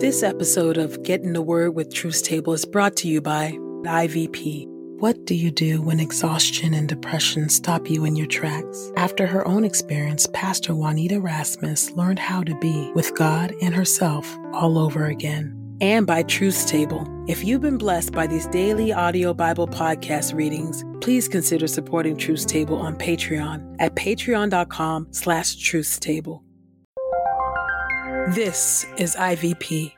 This episode of Get in the Word with Truth's Table is brought to you by IVP. What do you do when exhaustion and depression stop you in your tracks? After her own experience, Pastor Juanita Rasmus learned how to be with God and herself all over again. And by Truth's Table. If you've been blessed by these daily audio Bible podcast readings, please consider supporting Truth's Table on Patreon at patreon.com slash truthstable. This is IVP.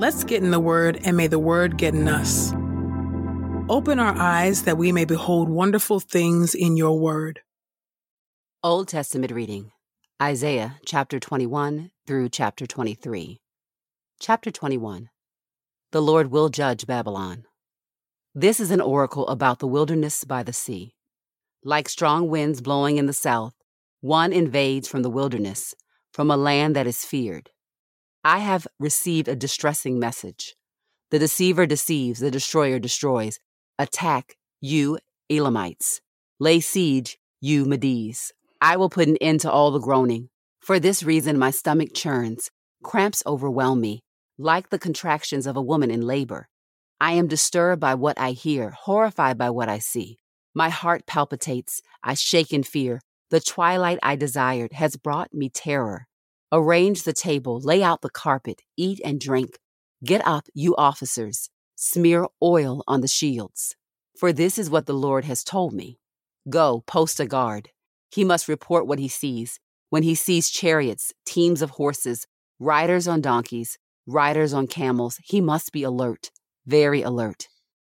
Let's get in the Word, and may the Word get in us. Open our eyes that we may behold wonderful things in your Word. Old Testament reading Isaiah chapter 21 through chapter 23. Chapter 21 The Lord will judge Babylon. This is an oracle about the wilderness by the sea. Like strong winds blowing in the south, one invades from the wilderness, from a land that is feared. I have received a distressing message. The deceiver deceives, the destroyer destroys. Attack, you Elamites. Lay siege, you Medes. I will put an end to all the groaning. For this reason, my stomach churns. Cramps overwhelm me, like the contractions of a woman in labor. I am disturbed by what I hear, horrified by what I see. My heart palpitates. I shake in fear. The twilight I desired has brought me terror. Arrange the table, lay out the carpet, eat and drink. Get up, you officers. Smear oil on the shields. For this is what the Lord has told me. Go, post a guard. He must report what he sees. When he sees chariots, teams of horses, riders on donkeys, riders on camels, he must be alert, very alert.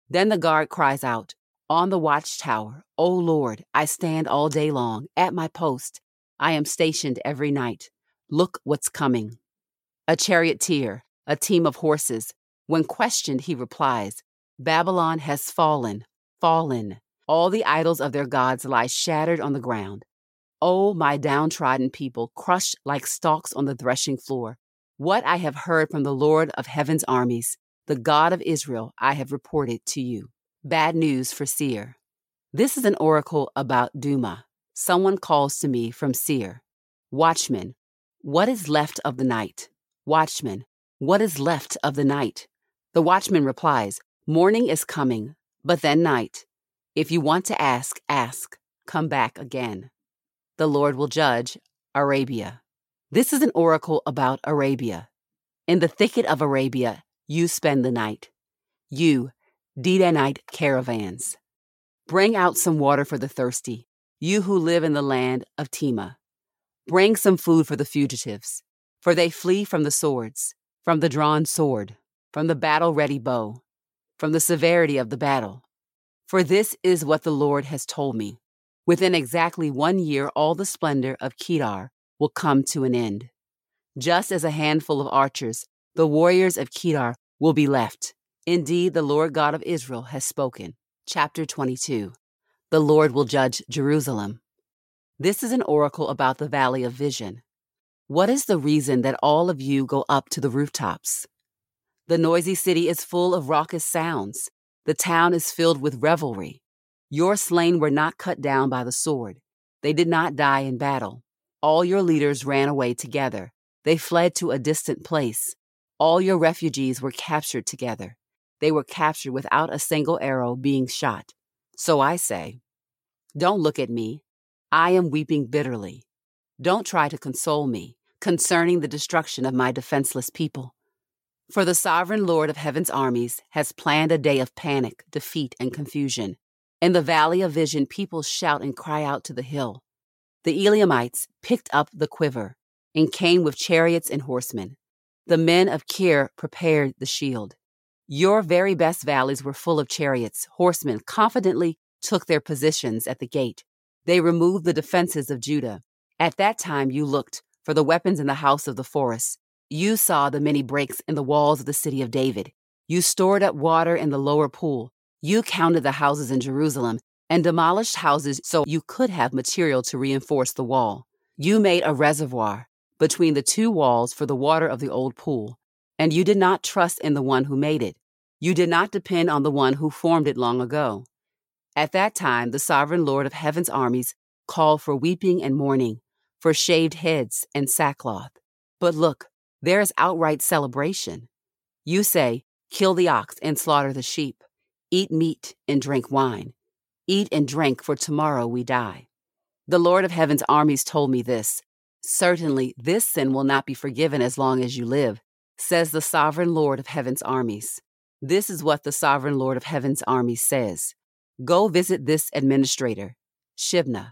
Then the guard cries out, On the watchtower, O Lord, I stand all day long, at my post. I am stationed every night. Look what's coming. A charioteer, a team of horses. When questioned, he replies, Babylon has fallen, fallen. All the idols of their gods lie shattered on the ground. Oh, my downtrodden people, crushed like stalks on the threshing floor. What I have heard from the Lord of heaven's armies, the God of Israel, I have reported to you. Bad news for Seir. This is an oracle about Duma. Someone calls to me from Seir. Watchman, what is left of the night? Watchman, what is left of the night? The watchman replies, Morning is coming, but then night. If you want to ask, ask. Come back again. The Lord will judge Arabia. This is an oracle about Arabia. In the thicket of Arabia, you spend the night. You, Dedanite caravans. Bring out some water for the thirsty, you who live in the land of Tema. Bring some food for the fugitives, for they flee from the swords, from the drawn sword, from the battle ready bow, from the severity of the battle. For this is what the Lord has told me. Within exactly one year, all the splendor of Kedar will come to an end. Just as a handful of archers, the warriors of Kedar will be left. Indeed, the Lord God of Israel has spoken. Chapter 22 The Lord will judge Jerusalem. This is an oracle about the Valley of Vision. What is the reason that all of you go up to the rooftops? The noisy city is full of raucous sounds. The town is filled with revelry. Your slain were not cut down by the sword. They did not die in battle. All your leaders ran away together. They fled to a distant place. All your refugees were captured together. They were captured without a single arrow being shot. So I say, Don't look at me. I am weeping bitterly. Don't try to console me concerning the destruction of my defenseless people. For the sovereign Lord of heaven's armies has planned a day of panic, defeat, and confusion. In the valley of vision, people shout and cry out to the hill. The Elamites picked up the quiver and came with chariots and horsemen. The men of Kir prepared the shield. Your very best valleys were full of chariots. Horsemen confidently took their positions at the gate. They removed the defenses of Judah. At that time you looked for the weapons in the house of the forest. You saw the many breaks in the walls of the city of David. You stored up water in the lower pool. You counted the houses in Jerusalem and demolished houses so you could have material to reinforce the wall. You made a reservoir between the two walls for the water of the old pool, and you did not trust in the one who made it. You did not depend on the one who formed it long ago. At that time, the sovereign Lord of heaven's armies called for weeping and mourning, for shaved heads and sackcloth. But look, there is outright celebration. You say, Kill the ox and slaughter the sheep, eat meat and drink wine. Eat and drink, for tomorrow we die. The Lord of heaven's armies told me this Certainly, this sin will not be forgiven as long as you live, says the sovereign Lord of heaven's armies. This is what the sovereign Lord of heaven's armies says Go visit this administrator, Shebna,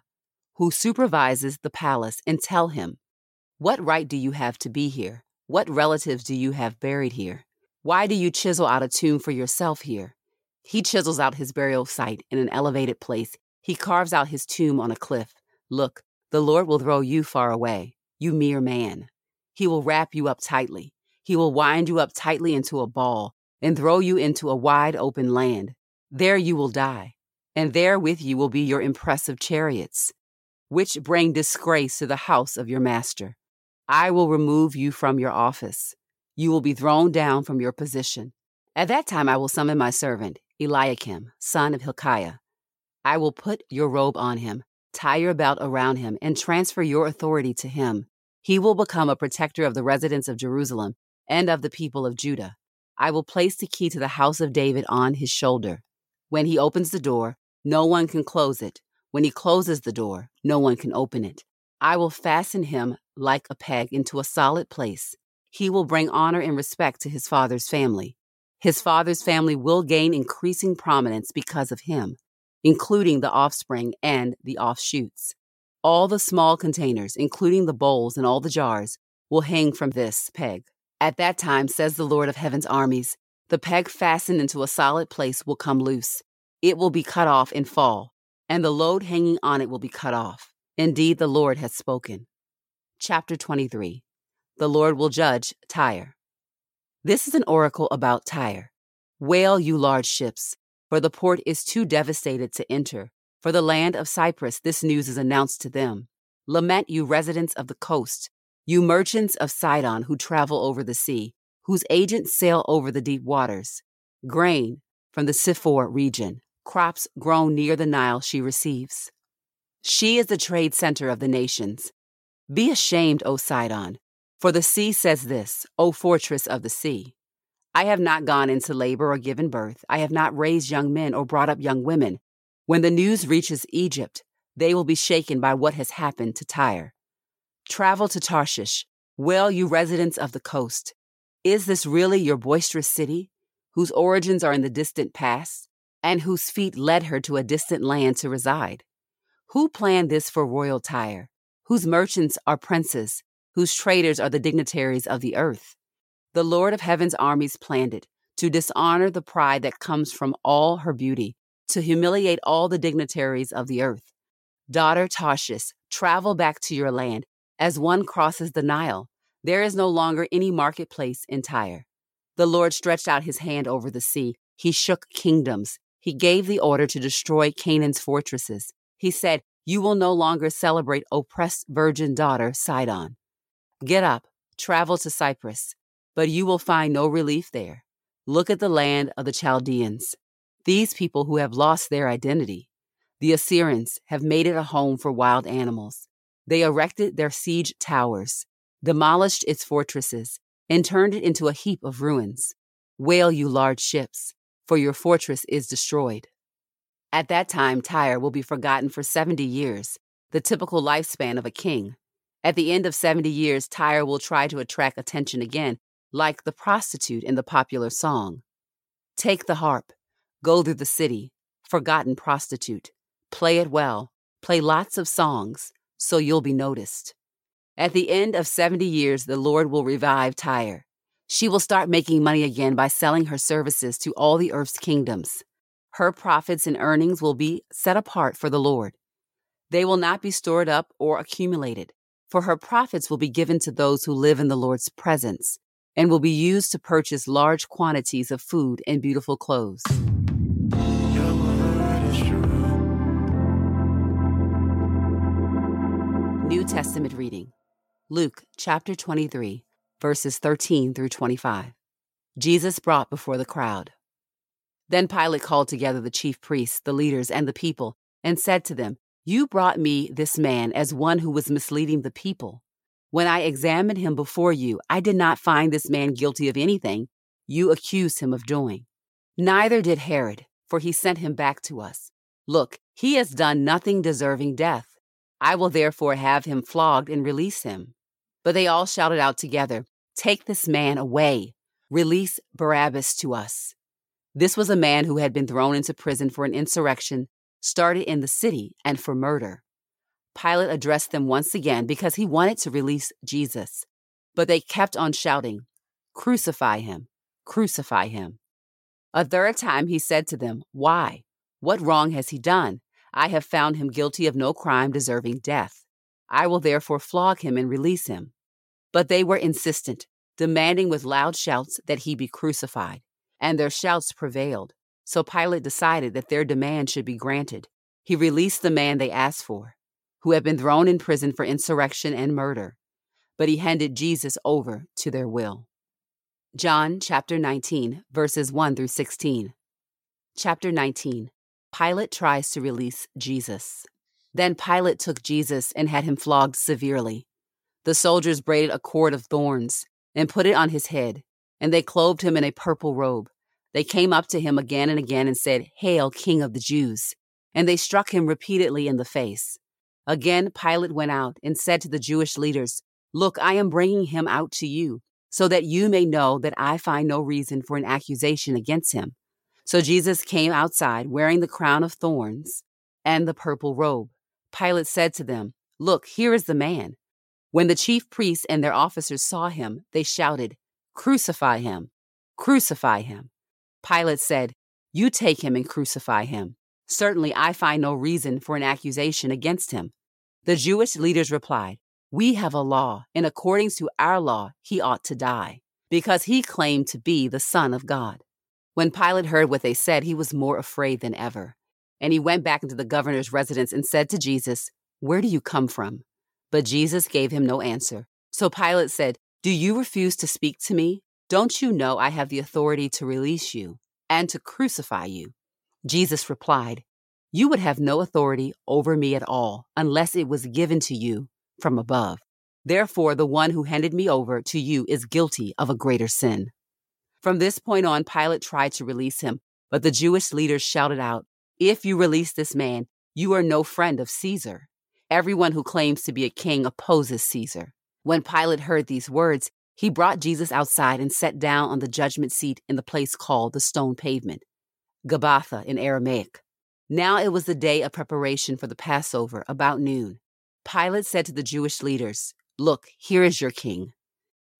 who supervises the palace, and tell him, What right do you have to be here? What relatives do you have buried here? Why do you chisel out a tomb for yourself here? He chisels out his burial site in an elevated place. He carves out his tomb on a cliff. Look, the Lord will throw you far away, you mere man. He will wrap you up tightly. He will wind you up tightly into a ball and throw you into a wide open land. There you will die, and there with you will be your impressive chariots, which bring disgrace to the house of your master. I will remove you from your office. You will be thrown down from your position. At that time I will summon my servant, Eliakim, son of Hilkiah. I will put your robe on him Tie your belt around him and transfer your authority to him. He will become a protector of the residents of Jerusalem and of the people of Judah. I will place the key to the house of David on his shoulder. When he opens the door, no one can close it. When he closes the door, no one can open it. I will fasten him like a peg into a solid place. He will bring honor and respect to his father's family. His father's family will gain increasing prominence because of him including the offspring and the offshoots. All the small containers, including the bowls and all the jars, will hang from this peg. At that time, says the Lord of heaven's armies, the peg fastened into a solid place will come loose. It will be cut off and fall, and the load hanging on it will be cut off. Indeed, the Lord has spoken. Chapter 23 The Lord will judge Tyre. This is an oracle about Tyre. Wail, you large ships, for the port is too devastated to enter. For the land of Cyprus, this news is announced to them. Lament, you residents of the coast, you merchants of Sidon who travel over the sea, whose agents sail over the deep waters. Grain from the Shihor region, crops grown near the Nile she receives. She is the trade center of the nations. Be ashamed, O Sidon, for the sea says this, O fortress of the sea. I have not gone into labor or given birth. I have not raised young men or brought up young women. When the news reaches Egypt, they will be shaken by what has happened to Tyre. Travel to Tarshish. Well, you residents of the coast, is this really your boisterous city, whose origins are in the distant past, and whose feet led her to a distant land to reside? Who planned this for royal Tyre, whose merchants are princes, whose traders are the dignitaries of the earth? The Lord of heaven's armies planned it to dishonor the pride that comes from all her beauty, to humiliate all the dignitaries of the earth. Daughter Tarshish, travel back to your land as one crosses the Nile. There is no longer any marketplace in Tyre. The Lord stretched out his hand over the sea. He shook kingdoms. He gave the order to destroy Canaan's fortresses. He said, You will no longer celebrate oppressed virgin daughter Sidon. Get up, travel to Cyprus but you will find no relief there. Look at the land of the Chaldeans, these people who have lost their identity. The Assyrians have made it a home for wild animals. They erected their siege towers, demolished its fortresses, and turned it into a heap of ruins. Wail, you large ships, for your fortress is destroyed. At that time, Tyre will be forgotten for 70 years, the typical lifespan of a king. At the end of 70 years, Tyre will try to attract attention again, like the prostitute in the popular song. Take the harp, go through the city, forgotten prostitute. Play it well, play lots of songs, so you'll be noticed. At the end of 70 years, the Lord will revive Tyre. She will start making money again by selling her services to all the earth's kingdoms. Her profits and earnings will be set apart for the Lord. They will not be stored up or accumulated, for her profits will be given to those who live in the Lord's presence and will be used to purchase large quantities of food and beautiful clothes. New Testament reading Luke chapter 23, verses 13 through 25. Jesus brought before the crowd. Then Pilate called together the chief priests, the leaders, and the people, and said to them, You brought me this man as one who was misleading the people. When I examined him before you, I did not find this man guilty of anything you accuse him of doing. Neither did Herod, for he sent him back to us. Look, he has done nothing deserving death. I will therefore have him flogged and release him. But they all shouted out together, Take this man away. Release Barabbas to us. This was a man who had been thrown into prison for an insurrection started in the city and for murder. Pilate addressed them once again because he wanted to release Jesus, but they kept on shouting, Crucify him! Crucify him! A third time he said to them, Why? What wrong has he done? I have found him guilty of no crime deserving death. I will therefore flog him and release him. But they were insistent, demanding with loud shouts that he be crucified and their shouts prevailed. So Pilate decided that their demand should be granted. He released the man they asked for, who had been thrown in prison for insurrection and murder, but he handed Jesus over to their will. John chapter 19, verses 1 through 16. Chapter 19 Pilate tries to release Jesus. Then Pilate took Jesus and had him flogged severely. The soldiers braided a cord of thorns and put it on his head and they clothed him in a purple robe. They came up to him again and again and said, Hail, King of the Jews! And they struck him repeatedly in the face. Again, Pilate went out and said to the Jewish leaders, Look, I am bringing him out to you, so that you may know that I find no reason for an accusation against him. So Jesus came outside wearing the crown of thorns and the purple robe. Pilate said to them, Look, here is the man. When the chief priests and their officers saw him, they shouted, Crucify him! Crucify him! Pilate said, You take him and crucify him. Certainly I find no reason for an accusation against him. The Jewish leaders replied, We have a law, and according to our law, he ought to die, because he claimed to be the Son of God. When Pilate heard what they said, he was more afraid than ever. And he went back into the governor's residence and said to Jesus, Where do you come from? But Jesus gave him no answer. So Pilate said, do you refuse to speak to me? Don't you know I have the authority to release you and to crucify you? Jesus replied, You would have no authority over me at all unless it was given to you from above. Therefore, the one who handed me over to you is guilty of a greater sin. From this point on, Pilate tried to release him, but the Jewish leaders shouted out, If you release this man, you are no friend of Caesar. Everyone who claims to be a king opposes Caesar. When Pilate heard these words, he brought Jesus outside and sat down on the judgment seat in the place called the stone pavement, Gabbatha in Aramaic. Now it was the day of preparation for the Passover, about noon. Pilate said to the Jewish leaders, Look, here is your king.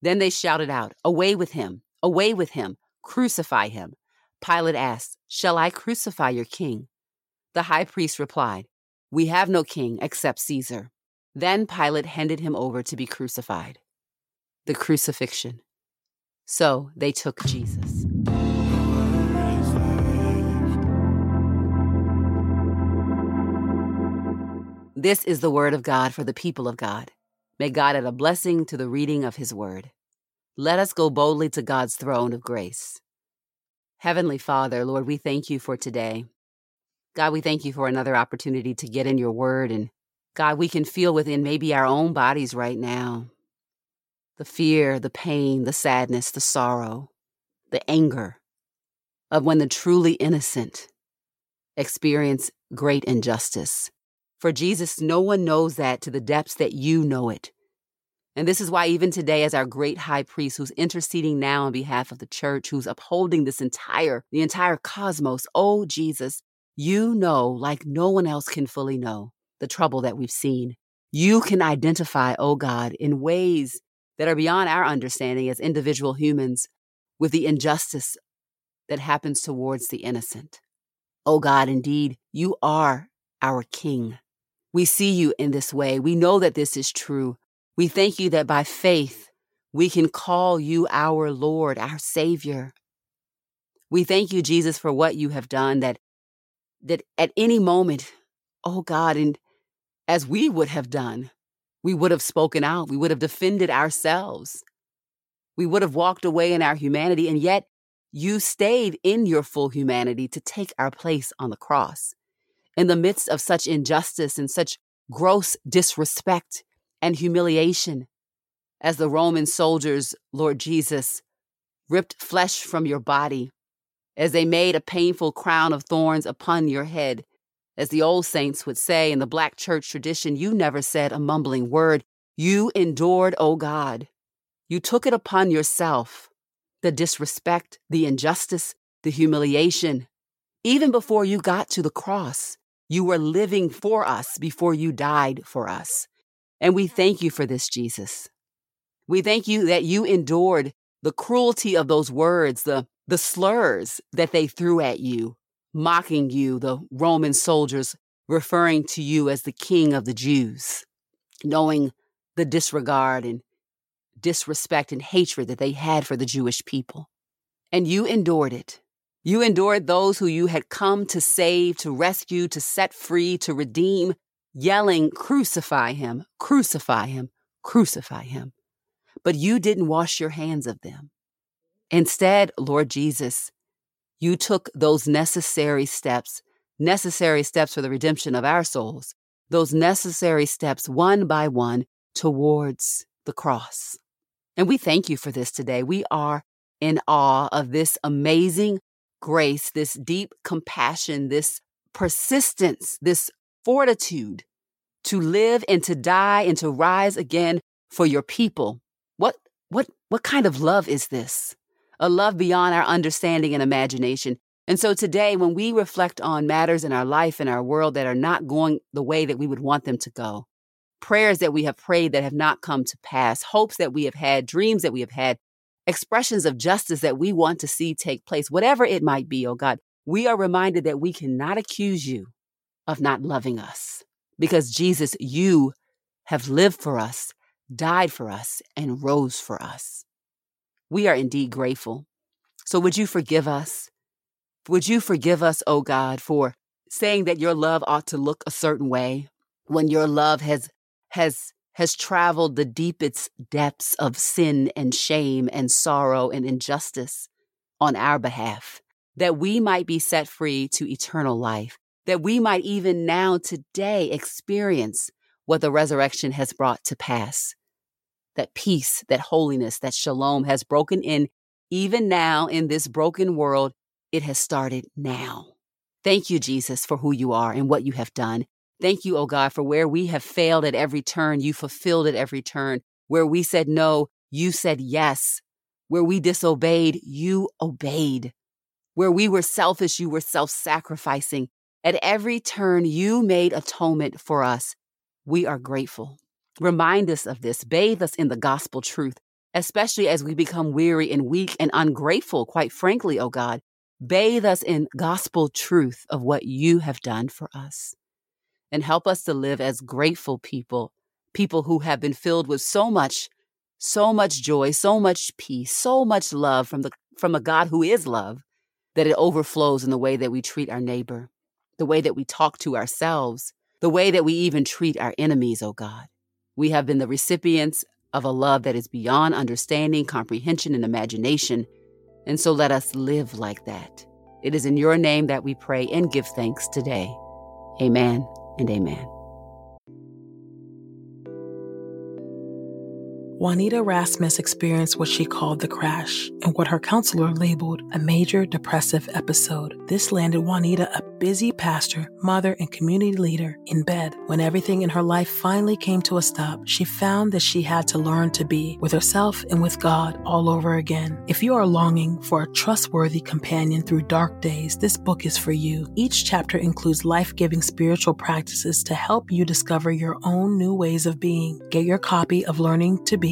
Then they shouted out, Away with him! Away with him! Crucify him! Pilate asked, Shall I crucify your king? The high priest replied, We have no king except Caesar. Then Pilate handed him over to be crucified. The crucifixion. So they took Jesus. This is the word of God for the people of God. May God add a blessing to the reading of his word. Let us go boldly to God's throne of grace. Heavenly Father, Lord, we thank you for today. God, we thank you for another opportunity to get in your word and God, we can feel within maybe our own bodies right now the fear, the pain, the sadness, the sorrow, the anger of when the truly innocent experience great injustice. For Jesus, no one knows that to the depths that you know it. And this is why, even today, as our great high priest who's interceding now on behalf of the church, who's upholding this entire, the entire cosmos, oh Jesus, you know, like no one else can fully know, the trouble that we've seen. You can identify, oh God, in ways that are beyond our understanding as individual humans with the injustice that happens towards the innocent. Oh God, indeed, you are our King. We see you in this way. We know that this is true. We thank you that by faith, we can call you our Lord, our Savior. We thank you, Jesus, for what you have done, that, that at any moment, oh God, and as we would have done, we would have spoken out, we would have defended ourselves, we would have walked away in our humanity, and yet you stayed in your full humanity to take our place on the cross. In the midst of such injustice and such gross disrespect and humiliation, as the Roman soldiers, Lord Jesus, ripped flesh from your body, as they made a painful crown of thorns upon your head. As the old saints would say in the black church tradition, you never said a mumbling word. You endured, O oh God. You took it upon yourself the disrespect, the injustice, the humiliation. Even before you got to the cross, you were living for us before you died for us. And we thank you for this, Jesus. We thank you that you endured the cruelty of those words, the, the slurs that they threw at you, mocking you, the Roman soldiers referring to you as the king of the Jews, knowing the disregard and disrespect and hatred that they had for the Jewish people. And you endured it. You endured those who you had come to save, to rescue, to set free, to redeem, yelling, Crucify him, crucify him, crucify him. But you didn't wash your hands of them. Instead, Lord Jesus, you took those necessary steps, necessary steps for the redemption of our souls, those necessary steps one by one towards the cross. And we thank you for this today. We are in awe of this amazing grace, this deep compassion, this persistence, this fortitude to live and to die and to rise again for your people. What what what kind of love is this? A love beyond our understanding and imagination. And so today when we reflect on matters in our life and our world that are not going the way that we would want them to go, prayers that we have prayed that have not come to pass, hopes that we have had, dreams that we have had, expressions of justice that we want to see take place, whatever it might be, oh God, we are reminded that we cannot accuse you of not loving us because Jesus, you have lived for us, died for us, and rose for us. We are indeed grateful. So would you forgive us? Would you forgive us, oh God, for saying that your love ought to look a certain way when your love has has has traveled the deepest depths of sin and shame and sorrow and injustice on our behalf, that we might be set free to eternal life, that we might even now today experience what the resurrection has brought to pass. That peace, that holiness, that shalom has broken in even now in this broken world. It has started now. Thank you, Jesus, for who you are and what you have done. Thank you, O oh God, for where we have failed at every turn, you fulfilled at every turn. Where we said no, you said yes. Where we disobeyed, you obeyed. Where we were selfish, you were self sacrificing. At every turn, you made atonement for us. We are grateful. Remind us of this. Bathe us in the gospel truth, especially as we become weary and weak and ungrateful, quite frankly, O oh God. Bathe us in gospel truth of what you have done for us and help us to live as grateful people, people who have been filled with so much, so much joy, so much peace, so much love from the from a God who is love that it overflows in the way that we treat our neighbor, the way that we talk to ourselves, the way that we even treat our enemies, oh God. We have been the recipients of a love that is beyond understanding, comprehension, and imagination. And so let us live like that. It is in your name that we pray and give thanks today. Amen and amen. Juanita Rasmus experienced what she called the crash and what her counselor labeled a major depressive episode. This landed Juanita, a busy pastor, mother, and community leader, in bed. When everything in her life finally came to a stop, she found that she had to learn to be with herself and with God all over again. If you are longing for a trustworthy companion through dark days, this book is for you. Each chapter includes life giving spiritual practices to help you discover your own new ways of being. Get your copy of Learning to Be